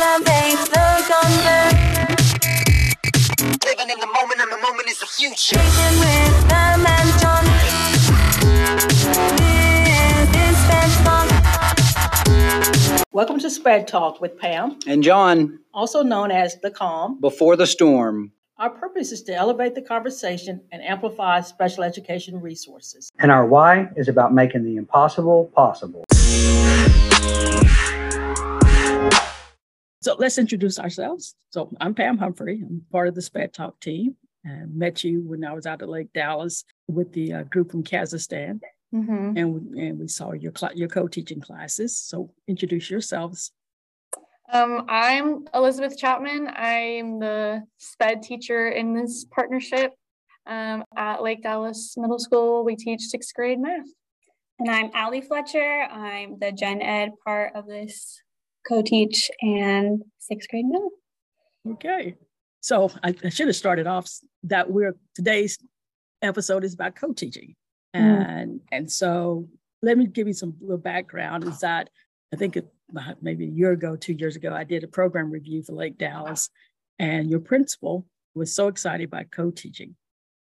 elevate the concept. Living in the moment, and the moment is the future. Taken with the menton. This is Sped Talk. Welcome to Sped Talk with Pam, And John, also known as The Calm. before the storm. Our purpose is to elevate the conversation and amplify special education resources. And our why is about making the impossible possible. So let's introduce ourselves. So I'm Pam Humphrey. I'm part of the SPED Talk team. I met you when I was out at Lake Dallas with the uh, group from Kazakhstan, Mm-hmm. and we, and we saw your cl- your co-teaching classes. So introduce yourselves. Um, I'm Elizabeth Chapman. I'm the SPED teacher in this partnership um, at Lake Dallas Middle School. We teach sixth grade math. And I'm Alli Fletcher. I'm the gen ed part of this co-teach and sixth grade math. Okay. So I, I should have started off that we're today's episode is about co-teaching. Mm-hmm. And and so let me give you some little background is that I think about uh, maybe a year ago, two years ago, I did a program review for Lake Dallas, and your principal was so excited about co-teaching.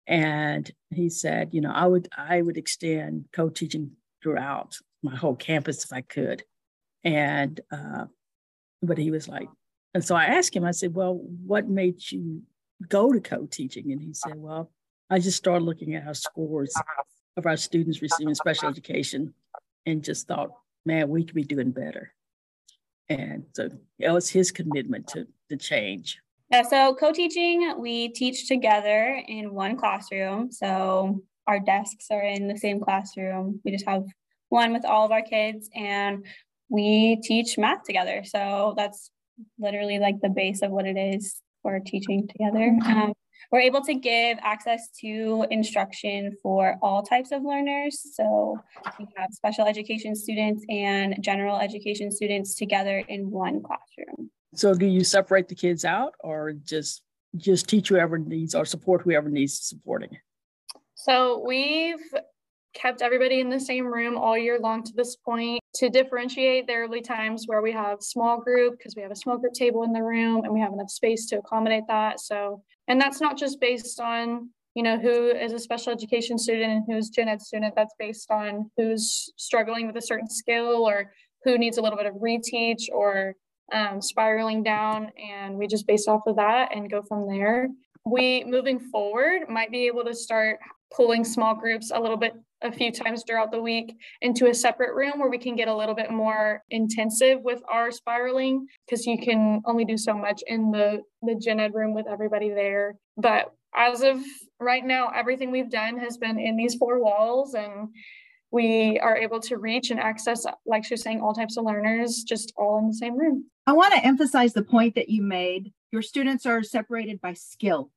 And he said, you know, I would I would extend co-teaching throughout my whole campus if I could. And uh, but he was like, and so I asked him, I said, Well, what made you go to co teaching? And he said, Well, I just started looking at our scores of our students receiving special education and just thought, man, we could be doing better. And so it was his commitment to, to change. Yeah, so co-teaching, we teach together in one classroom. So our desks are in the same classroom. We just have one with all of our kids and we teach math together. So that's literally like the base of what it is for teaching together. Um, we're able to give access to instruction for all types of learners. So we have special education students and general education students together in one classroom. So do you separate the kids out or just just teach whoever needs or support whoever needs supporting? So we've kept everybody in the same room all year long to this point to differentiate. There will be times where we have small group because we have a small group table in the room and we have enough space to accommodate that. So, and that's not just based on you know who is a special education student and who's gen ed student. That's based on who's struggling with a certain skill or who needs a little bit of reteach or um, spiraling down. And we just base off of that and go from there. We moving forward might be able to start pulling small groups a little bit a few times throughout the week into a separate room where we can get a little bit more intensive with our spiraling because you can only do so much in the the gen ed room with everybody there. But as of right now everything we've done has been in these four walls and we are able to reach and access like she was saying all types of learners just all in the same room. I want to emphasize the point that you made. Your students are separated by skill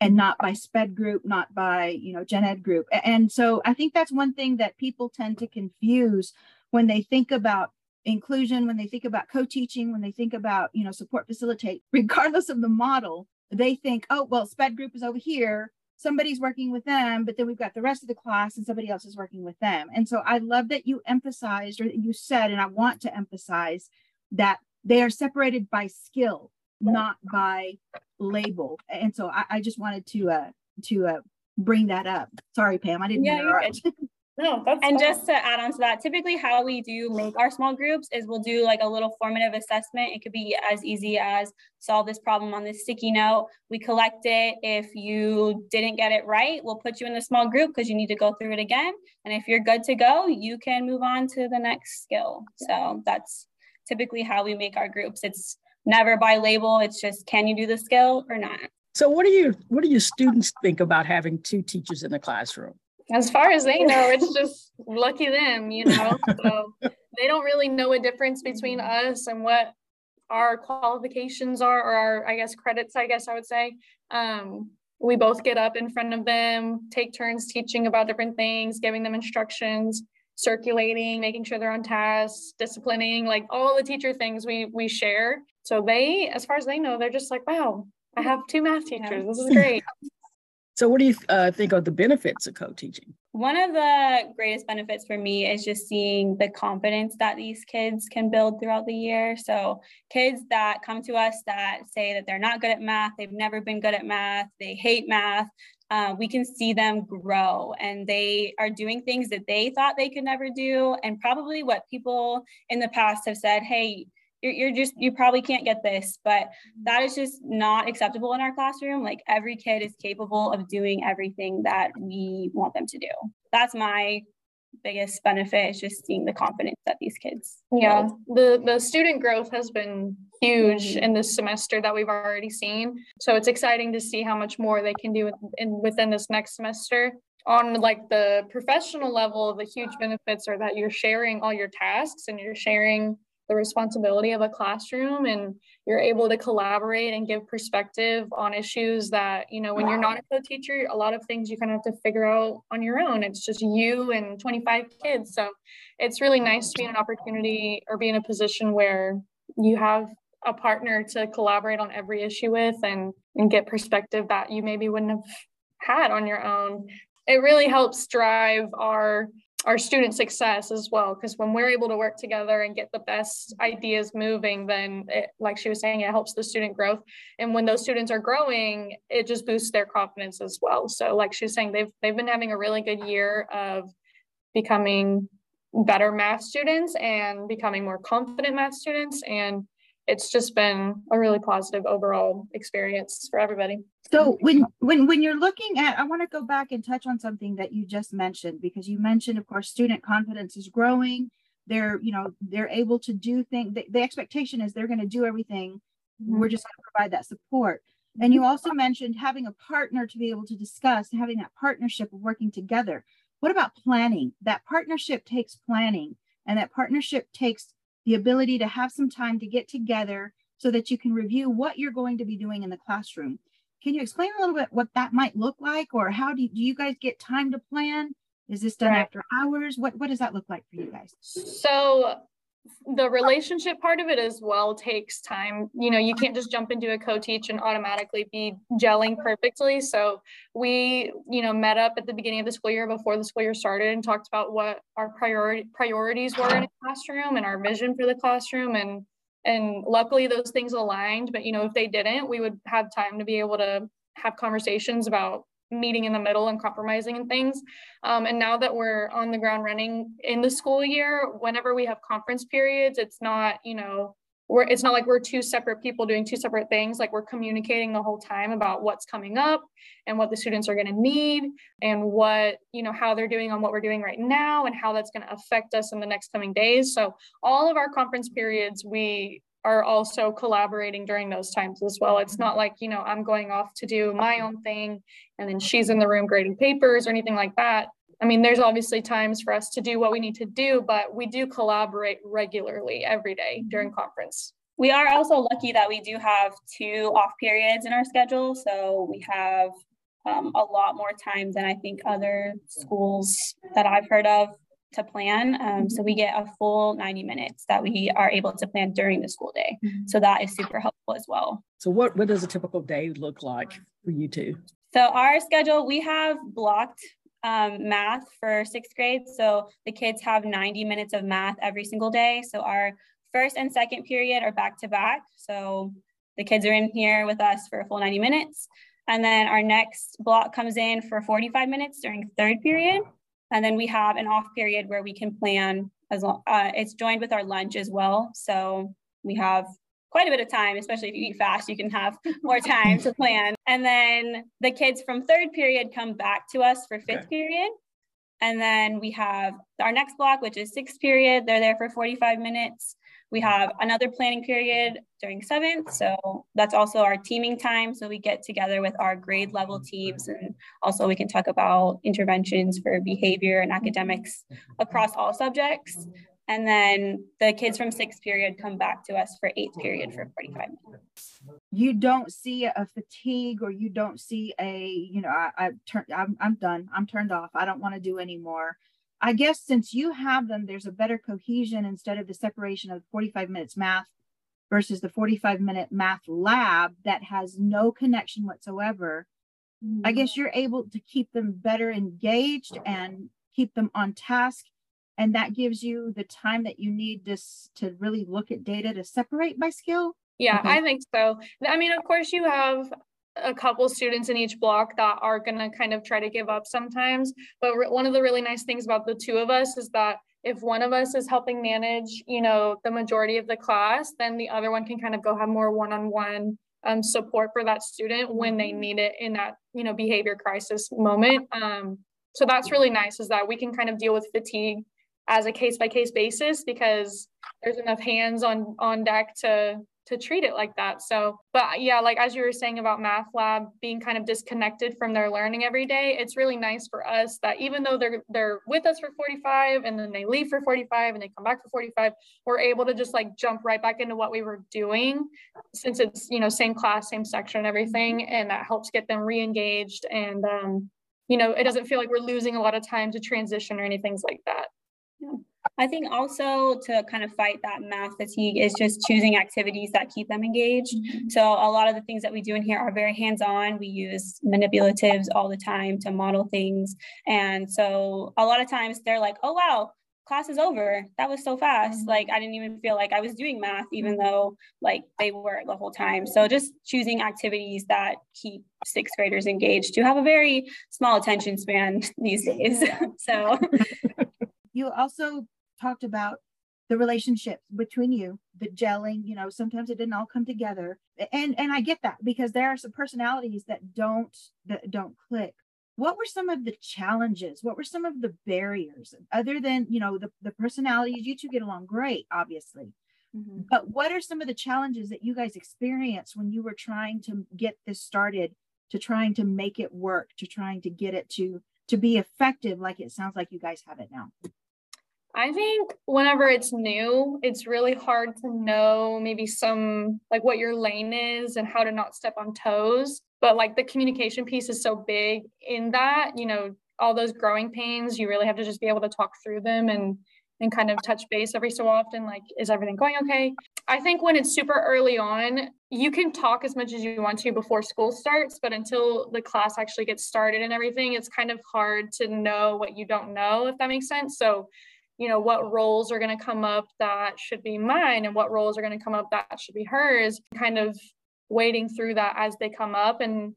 and not by sped group, not by, you know, gen ed group. And so I think that's one thing that people tend to confuse when they think about inclusion, when they think about co-teaching, when they think about, you know, support facilitate, regardless of the model, they think, oh, well, sped group is over here. Somebody's working with them, but then we've got the rest of the class and somebody else is working with them. And so I love that you emphasized or that you said, and I want to emphasize that they are separated by skill not by label and so i, I just wanted to uh to uh bring that up sorry pam i didn't Yeah, you're no that's And fine. just to add on to that, typically how we do make our small groups is we'll do like a little formative assessment. It could be as easy as solve this problem on this sticky note. We collect it. If you didn't get it right, we'll put you in a small group because you need to go through it again. And if you're good to go, you can move on to the next skill. So that's typically how we make our groups. It's never by label. It's just can you do the skill or not? So what do you what do your students think about having two teachers in the classroom? as far as they know, it's just lucky them, you know. So they don't really know a difference between us and what our qualifications are, or our, I guess, credits, I guess I would say. Um, we both get up in front of them, take turns teaching about different things, giving them instructions, circulating, making sure they're on task, disciplining, like all the teacher things we we share. So they, as far as they know, they're just like, wow, I have two math teachers. This is great. So, what do you uh, think are the benefits of co teaching? One of the greatest benefits for me is just seeing the confidence that these kids can build throughout the year. So, kids that come to us that say that they're not good at math, they've never been good at math, they hate math, uh, we can see them grow and they are doing things that they thought they could never do. And probably what people in the past have said, hey, you're, you're just you probably can't get this but that is just not acceptable in our classroom. Like every kid is capable of doing everything that we want them to do. That's my biggest benefit is just seeing the confidence that these kids yeah. the the student growth has been huge mm-hmm. in this semester that we've already seen. So it's exciting to see how much more they can do in within this next semester. On like the professional level the huge benefits are that you're sharing all your tasks and you're sharing the responsibility of a classroom and you're able to collaborate and give perspective on issues that you know when you're not a co-teacher a lot of things you kind of have to figure out on your own. It's just you and 25 kids. So it's really nice to be in an opportunity or be in a position where you have a partner to collaborate on every issue with and and get perspective that you maybe wouldn't have had on your own. It really helps drive our our student success as well because when we're able to work together and get the best ideas moving then it, like she was saying it helps the student growth. And when those students are growing it just boosts their confidence as well. So like she was saying they've they've been having a really good year of becoming better math students and becoming more confident math students and it's just been a really positive overall experience for everybody. So when when when you're looking at, I want to go back and touch on something that you just mentioned because you mentioned, of course, student confidence is growing. They're you know they're able to do things. The, the expectation is they're going to do everything. Mm-hmm. We're just going to provide that support. And you also mentioned having a partner to be able to discuss, having that partnership of working together. What about planning? That partnership takes planning, and that partnership takes the ability to have some time to get together so that you can review what you're going to be doing in the classroom. Can you explain a little bit what that might look like or how do you, do you guys get time to plan? Is this done right. after hours? What, what does that look like for you guys? So the relationship part of it as well takes time. You know, you can't just jump into a co-teach and automatically be gelling perfectly. So we, you know, met up at the beginning of the school year before the school year started and talked about what our priority priorities were in a classroom and our vision for the classroom and and luckily those things aligned but you know if they didn't we would have time to be able to have conversations about meeting in the middle and compromising and things. Um, and now that we're on the ground running in the school year, whenever we have conference periods, it's not, you know, we're, it's not like we're two separate people doing two separate things. Like we're communicating the whole time about what's coming up and what the students are going to need and what, you know, how they're doing on what we're doing right now and how that's going to affect us in the next coming days. So all of our conference periods, we are also collaborating during those times as well. It's not like, you know, I'm going off to do my own thing and then she's in the room grading papers or anything like that. I mean, there's obviously times for us to do what we need to do, but we do collaborate regularly every day during conference. We are also lucky that we do have two off periods in our schedule. So we have um, a lot more time than I think other schools that I've heard of to plan. Um, so we get a full 90 minutes that we are able to plan during the school day. Mm-hmm. So that is super helpful as well. So what, what does a typical day look like for you two? So our schedule, we have blocked um, math for sixth grade. So the kids have 90 minutes of math every single day. So our first and second period are back to back. So the kids are in here with us for a full 90 minutes. And then our next block comes in for 45 minutes during third period. And then we have an off period where we can plan as long, uh, it's joined with our lunch as well. So we have quite a bit of time, especially if you eat fast, you can have more time to plan. And then the kids from third period come back to us for fifth okay. period. And then we have our next block, which is sixth period. They're there for 45 minutes. We have another planning period during seventh. So that's also our teaming time. So we get together with our grade level teams and also we can talk about interventions for behavior and academics across all subjects. And then the kids from sixth period come back to us for eighth period for 45 minutes. You don't see a fatigue or you don't see a, you know, I, I turn, I'm, I'm done. I'm turned off. I don't want to do anymore. I guess since you have them, there's a better cohesion instead of the separation of 45 minutes math versus the 45 minute math lab that has no connection whatsoever. I guess you're able to keep them better engaged and keep them on task. And that gives you the time that you need to, to really look at data to separate by skill. Yeah, Okay. I think so. I mean, of course, you have a couple students in each block that are gonna kind of try to give up sometimes. But one of the really nice things about the two of us is that if one of us is helping manage, you know, the majority of the class, then the other one can kind of go have more one-on-one um, support for that student when they need it in that, you know, behavior crisis moment. Um, so that's really nice is that we can kind of deal with fatigue as a case by case basis because there's enough hands on on deck to to treat it like that. So, but yeah, like as you were saying about math lab being kind of disconnected from their learning every day, it's really nice for us that even though they're they're with us for 45 and then they leave for 45 and they come back for 45, we're able to just like jump right back into what we were doing since it's, you know, same class, same section everything and that helps get them re-engaged and um you know, it doesn't feel like we're losing a lot of time to transition or anything like that. I think also to kind of fight that math fatigue is just choosing activities that keep them engaged. Mm-hmm. So a lot of the things that we do in here are very hands-on. We use manipulatives all the time to model things. And so a lot of times they're like, oh wow, class is over. That was so fast. Mm-hmm. Like I didn't even feel like I was doing math, even mm-hmm. though like they were the whole time. So just choosing activities that keep sixth graders engaged who have a very small attention span these days. so You also talked about the relationships between you, the gelling, you know, sometimes it didn't all come together. And and I get that because there are some personalities that don't that don't click. What were some of the challenges? What were some of the barriers other than, you know, the, the personalities? You two get along great, obviously. Mm-hmm. But what are some of the challenges that you guys experienced when you were trying to get this started, to trying to make it work, to trying to get it to to be effective like it sounds like you guys have it now? I think whenever it's new, it's really hard to know maybe some like what your lane is and how to not step on toes. But like the communication piece is so big in that, you know, all those growing pains, you really have to just be able to talk through them and and kind of touch base every so often like is everything going okay i think when it's super early on you can talk as much as you want to before school starts but until the class actually gets started and everything it's kind of hard to know what you don't know if that makes sense so you know what roles are going to come up that should be mine and what roles are going to come up that should be hers kind of wading through that as they come up. And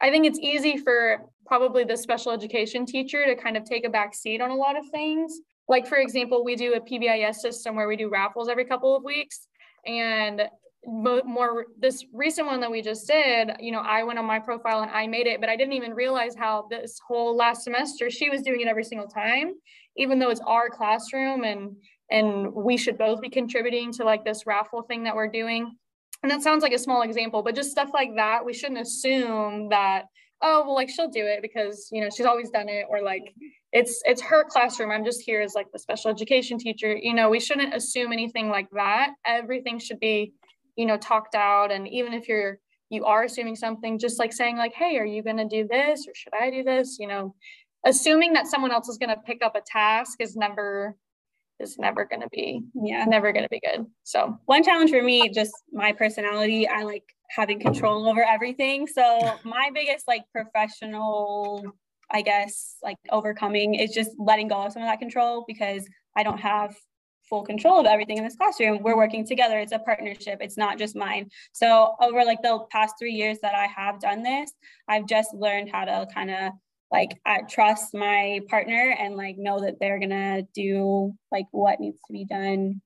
i think it's easy for probably the special education teacher to kind of take a back seat on a lot of things. Like for example we do a pbis system where we do raffles every couple of weeks. And more this recent one that we just did you know i went on my profile and i made it but i didn't even realize how this whole last semester she was doing it every single time even though it's our classroom and and we should both be contributing to like this raffle thing that we're doing. And that sounds like a small example but just stuff like that we shouldn't assume that oh well like she'll do it because you know she's always done it or like it's it's her classroom. I'm just here as like the special education teacher. You know we shouldn't assume anything like that. Everything should be you know talked out. And even if you're you are assuming something just like saying like hey are you going to do this or should i do this? You know assuming that someone else is going to pick up a task is never is never going to be yeah. never going to be good. So. One challenge for me just my personality i like having control over everything. So my biggest like professional i guess like overcoming is just letting go of some of that control because i don't have full control of everything in this classroom we're working together it's a partnership it's not just mine so over like the past three years that i have done this i've just learned how to kind of like I trust my partner and like know that they're gonna do like what needs to be done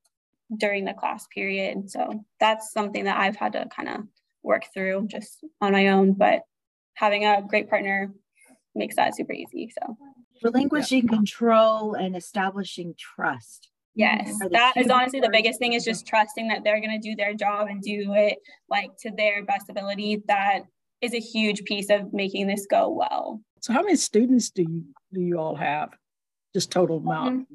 during the class period. So that's something that I've had to kind of work through just on my own. But having a great partner makes that super easy. So Relinquishing control and establishing trust. Yes, that is honestly the biggest thing is just trusting that they're gonna do their job and do it like to their best ability. That is a huge piece of making this go well. So how many students do you do you all have? Just total um, amount.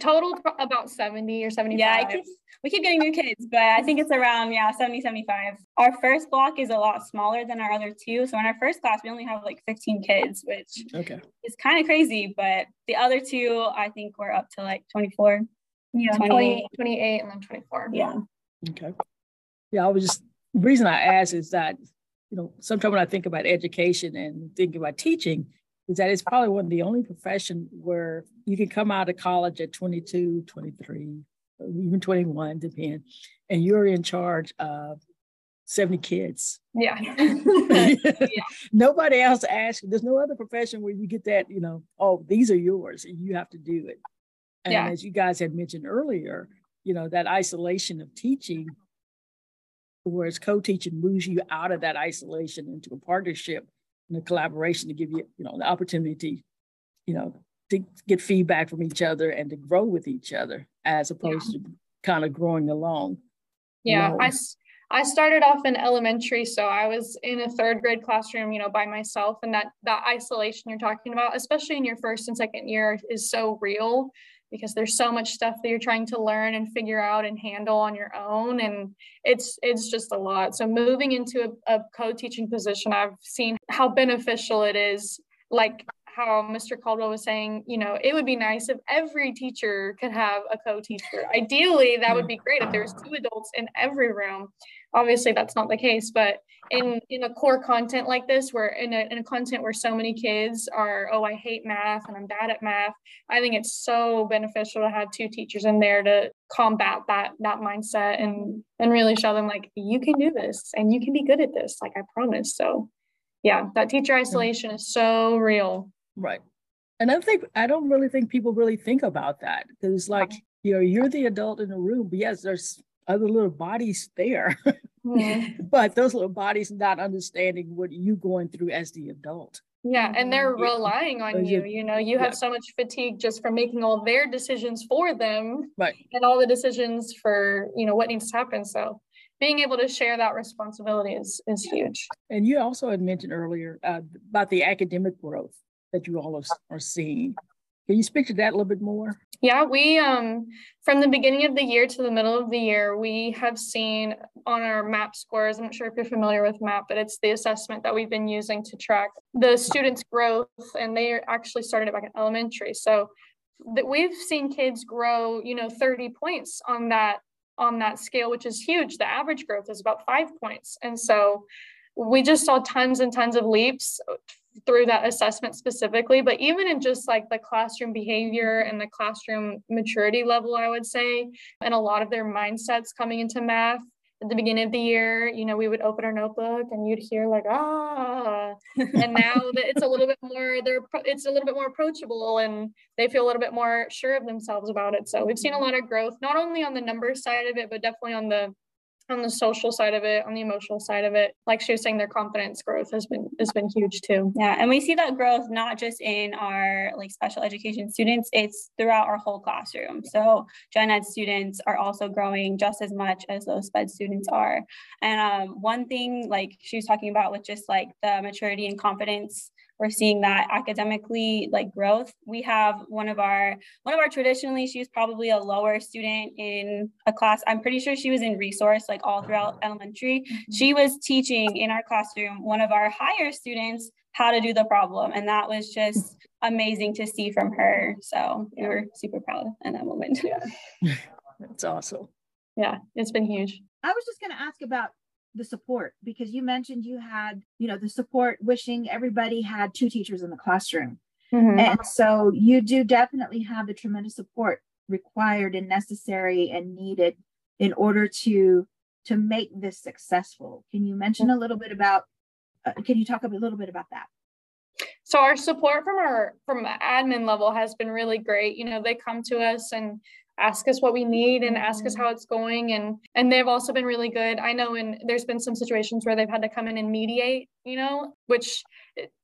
total about 70 or 75 Yeah, I keep, we keep getting new kids, but I think it's around, yeah, 70, 75. Our first block is a lot smaller than our other two. So in our first class, we only have like 15 kids, which Okay. is kind of crazy. But the other two, I think we're up to like 24. Yeah 28. 20, 28 and then 24 Yeah. Okay. Yeah, I was just the reason I asked is that you know, sometimes when I think about education and think about teaching, is that it's probably one of the only profession where you can come out of college at 22, 23, even 21, depend, and you're in charge of 70 kids. Yeah. Nobody else asks. There's no other profession where you get that, you know, oh, these are yours and you have to do it. And Yeah. as you guys had mentioned earlier, you know, that isolation of teaching, whereas co-teaching moves you out of that isolation into a partnership and a collaboration to give you, you know, the opportunity, you know, to get feedback from each other and to grow with each other as opposed to kind of growing along. Yeah, Wow. I, I started off in elementary, so I was in a third grade classroom, you know, by myself, and that that isolation you're talking about, especially in your first and second year, is so real because there's so much stuff that you're trying to learn and figure out and handle on your own, and it's it's just a lot. So moving into a, a co-teaching position, I've seen how beneficial it is. Like how Mr. Caldwell was saying, you know, it would be nice if every teacher could have a co-teacher. Ideally, that would be great if there's two adults in every room. Obviously, that's not the case, but in in a core content like this, where in a, in a content where so many kids are, oh, I hate math and I'm bad at math, I think it's so beneficial to have two teachers in there to combat that that mindset and and really show them like you can do this and you can be good at this, like I promise. So yeah, that teacher isolation is so real. Right. And I think I don't really think people really think about that because it's like, you know, you're the adult in the room, but yes, there's other little bodies there, but those little bodies not understanding what you going through as the adult. Yeah, and they're relying on you. You know, you yeah. have so much fatigue just from making all their decisions for them Right. and all the decisions for, you know, what needs to happen. So being able to share that responsibility is is huge. And you also had mentioned earlier uh, about the academic growth that you all are, are seeing. Can you speak to that a little bit more? Yeah, we um from the beginning of the year to the middle of the year, we have seen on our MAP scores. I'm not sure if you're familiar with MAP, but it's the assessment that we've been using to track the students' growth, and they actually started it back in elementary. So that we've seen kids grow, you know, 30 points on that on that scale, which is huge. The average growth is about five points, and so we just saw tons and tons of leaps through that assessment specifically, but even in just like the classroom behavior and the classroom maturity level, I would say, and a lot of their mindsets coming into math. At the beginning of the year, you know, we would open our notebook and you'd hear like, ah, and now that it's a little bit more, they're, it's a little bit more approachable and they feel a little bit more sure of themselves about it. So we've seen a lot of growth, not only on the numbers side of it, but definitely on the on the social side of it, on the emotional side of it. Like she was saying, their confidence growth has been has been huge too. Yeah, and we see that growth not just in our like special education students, it's throughout our whole classroom. So gen ed students are also growing just as much as those sped students are. And um, one thing like she was talking about with just like the maturity and confidence, we're seeing that academically like growth. We have one of our one of our traditionally she was probably a lower student in a class. I'm pretty sure she was in resource like all throughout uh-huh. elementary mm-hmm. she was teaching in our classroom one of our higher students how to do the problem and that was just amazing to see from her so we were super proud in that moment Yeah, That's awesome. Yeah, it's been huge. I was just going to ask about the support because you mentioned you had, you know, the support wishing everybody had two teachers in the classroom. And so you do definitely have the tremendous support required and necessary and needed in order to to make this successful. Can you mention a little bit about uh, can you talk a little bit about that? So our support from our from the admin level has been really great. You know, they come to us and ask us what we need and ask us how it's going and and they've also been really good. I know and there's been some situations where they've had to come in and mediate, you know, which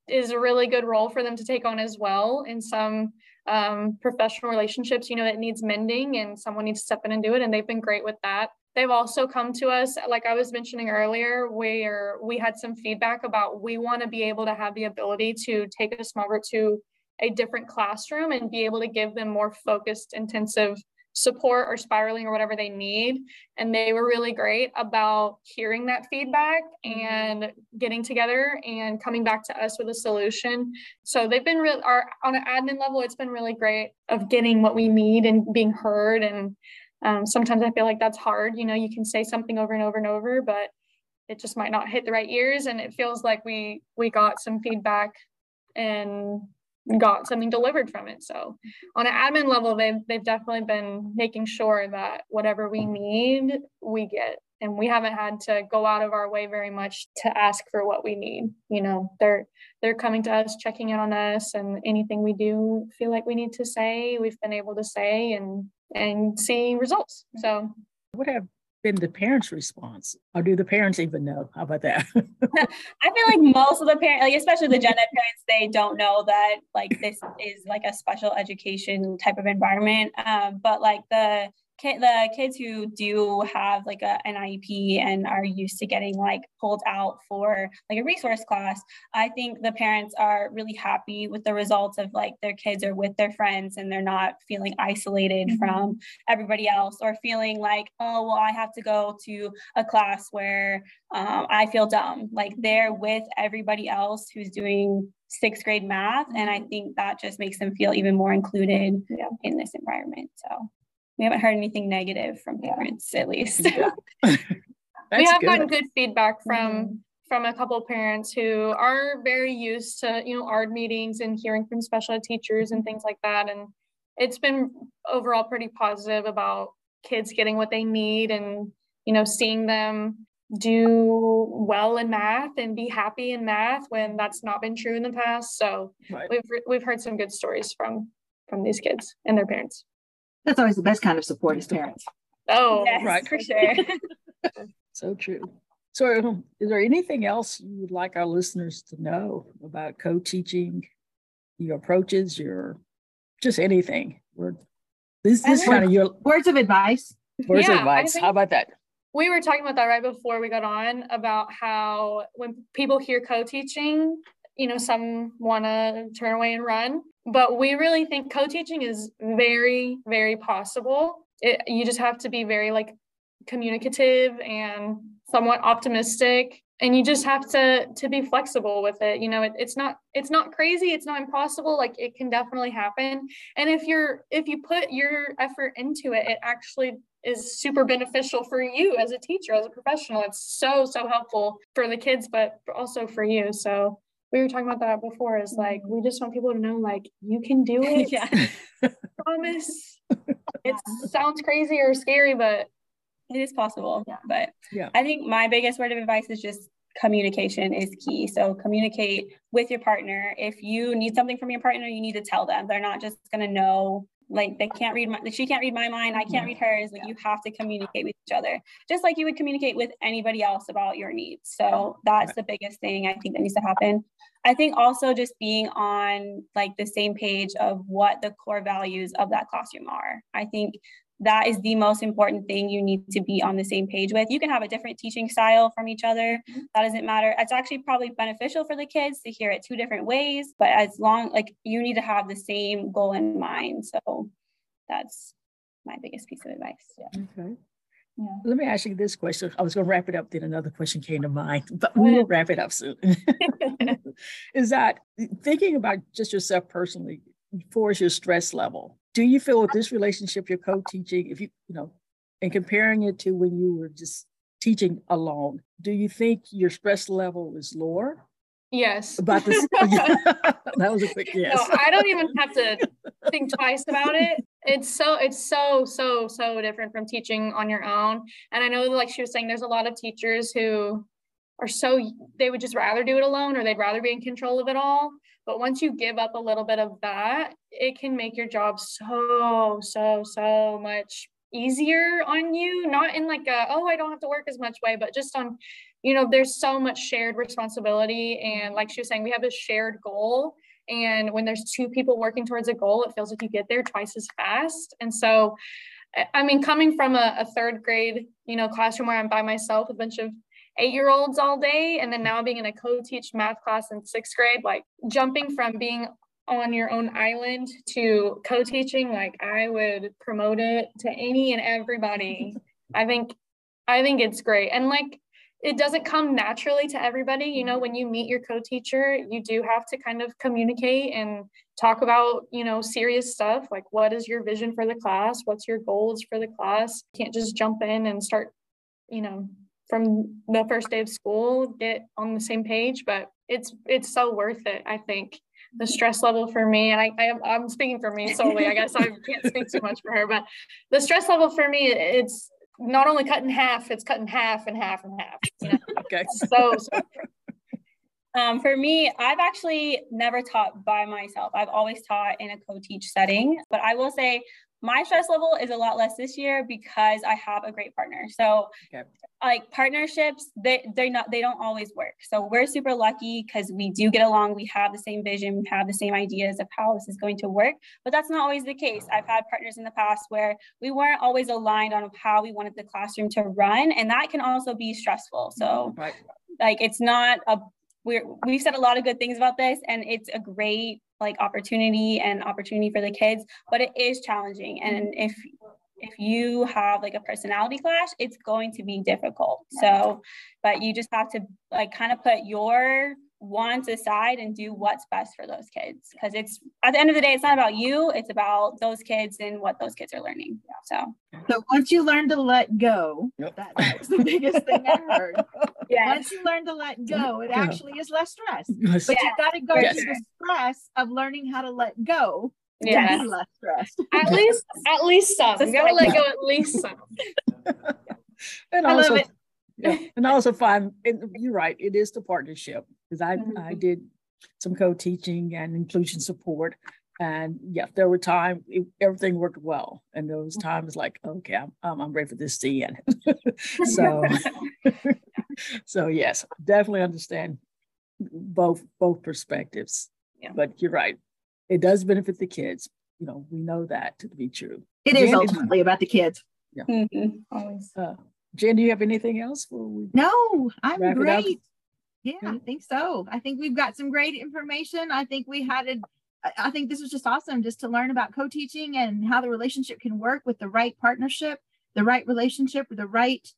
is a really good role for them to take on as well in some um, professional relationships, you know, it needs mending and someone needs to step in and do it. And they've been great with that. They've also come to us, like I was mentioning earlier, where we had some feedback about we want to be able to have the ability to take a small group to a different classroom and be able to give them more focused, intensive support or spiraling or whatever they need. And they were really great about hearing that feedback and getting together and coming back to us with a solution. So they've been real our on an admin level, it's been really great of getting what we need and being heard. And um, sometimes I feel like that's hard. You know, you can say something over and over and over, but it just might not hit the right ears and it feels like we we got some feedback and got something delivered from it. So on an admin level they've, they've definitely been making sure that whatever we need we get. And we haven't had to go out of our way very much to ask for what we need. You know they're they're coming to us checking in on us and anything we do feel like we need to say we've been able to say and and see results. So What have been the parents' response? Or do the parents even know? How about that? I feel like most of the parents, like especially the gen ed parents, they don't know that like this is like a special education type of environment. Um, but like the the kids who do have like a, an IEP and are used to getting like pulled out for like a resource class, I think the parents are really happy with the results of like their kids are with their friends and they're not feeling isolated Mhm. from everybody else or feeling like, oh, well, I have to go to a class where um, I feel dumb. Like they're with everybody else who's doing sixth grade math. And I think that just makes them feel even more included Yeah. in this environment. So we haven't heard anything negative from parents, at least. we have good. gotten good feedback from Mhm. from a couple of parents who are very used to you know ARD meetings and hearing from special ed teachers and things like that and it's been overall pretty positive about kids getting what they need and you know seeing them do well in math and be happy in math when that's not been true in the past so Right. we've re- we've heard some good stories from from these kids and their parents That's always the best kind of support as parents. oh yes, Right. for sure. So true. So, um, is there anything else you would like our listeners to know about co-teaching, your approaches, your just anything? We're, this I this kind of your Words of advice. words Yeah, of advice. How about that? we were talking about that right before we got on about how when people hear co-teaching you know some want to turn away and run but we really think co-teaching is very very possible. It, you just have to be very like communicative and somewhat optimistic and you just have to to be flexible with it. You know it, it's not it's not crazy it's not impossible like it can definitely happen. And if you're if you put your effort into it it actually is super beneficial for you as a teacher as a professional. It's so so helpful for the kids but also for you. So we were talking about that before is like mm-hmm. we just want people to know like you can do it yeah. promise it sounds crazy or scary but It is possible, Yeah. but Yeah. I think my biggest word of advice is just communication is key. So communicate with your partner. If you need something from your partner, you need to tell them. They're not just gonna know like they can't read my she can't read my mind, I can't read hers. Like you have to communicate with each other, just like you would communicate with anybody else about your needs. So that's the biggest thing I think that needs to happen. I think also just being on like the same page of what the core values of that classroom are. I think that is the most important thing you need to be on the same page with. You can have a different teaching style from each other. Mm-hmm. That doesn't matter. It's actually probably beneficial for the kids to hear it two different ways, but as long like you need to have the same goal in mind. So that's my biggest piece of advice. Yeah. Okay. Yeah. Let me ask you this question. I was going to wrap it up, then another question came to mind, but we will wrap it up soon. Is that thinking about just yourself personally, for your stress level? Do you feel with this relationship you're co-teaching, if you, you know, and comparing it to when you were just teaching alone, do you think your stress level is lower? yes About this, that was a quick yes. No, I don't even have to think twice about it. It's so it's so so so different from teaching on your own. And I know like she was saying there's a lot of teachers who are so they would just rather do it alone or they'd rather be in control of it all. But once you give up a little bit of that, it can make your job so so so much easier on you, not in like a oh I don't have to work as much way, but just on you know there's so much shared responsibility. And like she was saying we have a shared goal. And when there's two people working towards a goal it feels like you get there twice as fast. And so I- mean coming from a, a third grade you know classroom where i'm by myself a bunch of eight year olds all day and then now being in a co-teach math class in sixth grade like jumping from being on your own island to co-teaching like i would promote it to any and everybody i think i think it's great and like it doesn't come naturally to everybody. You know, when you meet your co-teacher, you do have to kind of communicate and talk about, you know, serious stuff like what is your vision for the class? What's your goals for the class? You can't just jump in and start, you know, from the first day of school get on the same page, but it's it's so worth it. I think the stress level for me, and I, I am I'm speaking for me solely. I guess I can't speak too much for her, but the stress level for me, it's not only cut in half, it's cut in half and half and half. You know? Okay. so, so Um, for me, I've actually never taught by myself. I've always taught in a co-teach setting, but I will say my stress level is a lot less this year because I have a great partner. So Okay. like partnerships, they they're not they don't always work. So we're super lucky because we do get along. We have the same vision, we have the same ideas of how this is going to work, but that's not always the case. I've had partners in the past where we weren't always aligned on how we wanted the classroom to run, and that can also be stressful. So Right. like it's not a we're we've said a lot of good things about this and it's a great like opportunity and opportunity for the kids but it is challenging. And mm-hmm. if if you have like a personality clash it's going to be difficult. So but you just have to like kind of put your wants aside and do what's best for those kids because it's at the end of the day it's not about you it's about those kids and what those kids are learning so So once you learn to let go, Yep. that, that's the biggest thing I heard. yeah Once you learn to let go, it Yeah. actually is less stress. Yes. But you've got to go Yes. through the stress of learning how to let go to yeah be less stressed. at least at least some. You gotta let go at least some. And I love it. Yeah, and I also find, and you're right, it is the partnership because I, Mm-hmm. I did some co-teaching and inclusion support. And yeah, there were times everything worked well. And there Mm-hmm. was times like, okay, I'm, I'm, I'm ready for this to end. so, so yes, definitely understand both, both perspectives. Yeah. But you're right. It does benefit the kids. You know, we know that to be true. It is ultimately about the kids. Mhm. always Uh, Jen, do you have anything else? No, I'm Wrap it up? great. Yeah, I think so. I think we've got some great information. I think we had a, I- think this was just awesome just to learn about co-teaching and how the relationship can work with the right partnership, the right relationship, the right,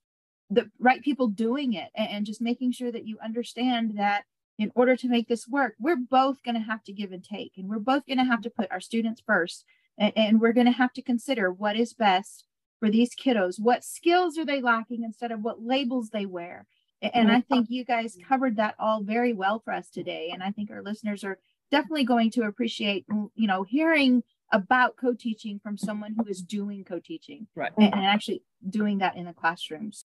the right people doing it, and, and just making sure that you understand that in order to make this work, we're both going to have to give and take, and we're both going to have to put our students first, and, and we're going to have to consider what is best for these kiddos. What skills are they lacking instead of what labels they wear? And I think you guys covered that all very well for us today. And I think our listeners are definitely going to appreciate, mm, you know, hearing about co-teaching from someone who is doing co-teaching Right. and, and actually doing that in the classrooms.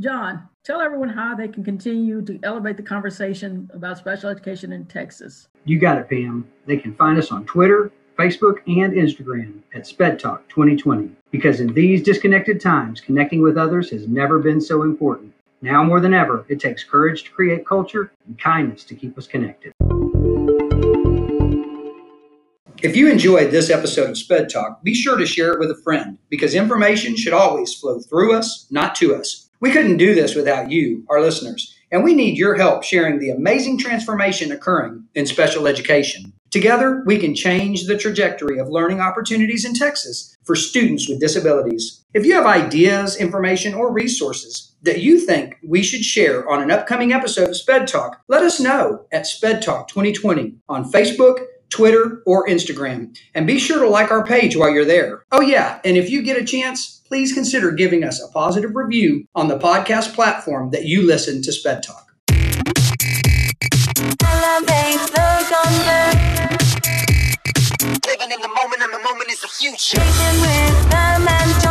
John, tell everyone how they can continue to elevate the conversation about special education in Texas. You got it, Pam. They can find us on Twitter, Facebook, and Instagram at Sped Talk 2020. Because in these disconnected times, connecting with others has never been so important. Now more than ever, it takes courage to create culture and kindness to keep us connected. If you enjoyed this episode of Sped Talk, be sure to share it with a friend because information should always flow through us, not to us. We couldn't do this without you, our listeners, and we need your help sharing the amazing transformation occurring in special education. Together, we can change the trajectory of learning opportunities in Texas for students with disabilities. If you have ideas, information, or resources that you think we should share on an upcoming episode of Sped Talk, let us know at Sped Talk 2020 on Facebook, Twitter, or Instagram. And be sure to like our page while you're there. Oh, yeah, and if you get a chance, please consider giving us a positive review on the podcast platform that you listen to Sped Talk living in the moment, and the moment is the future.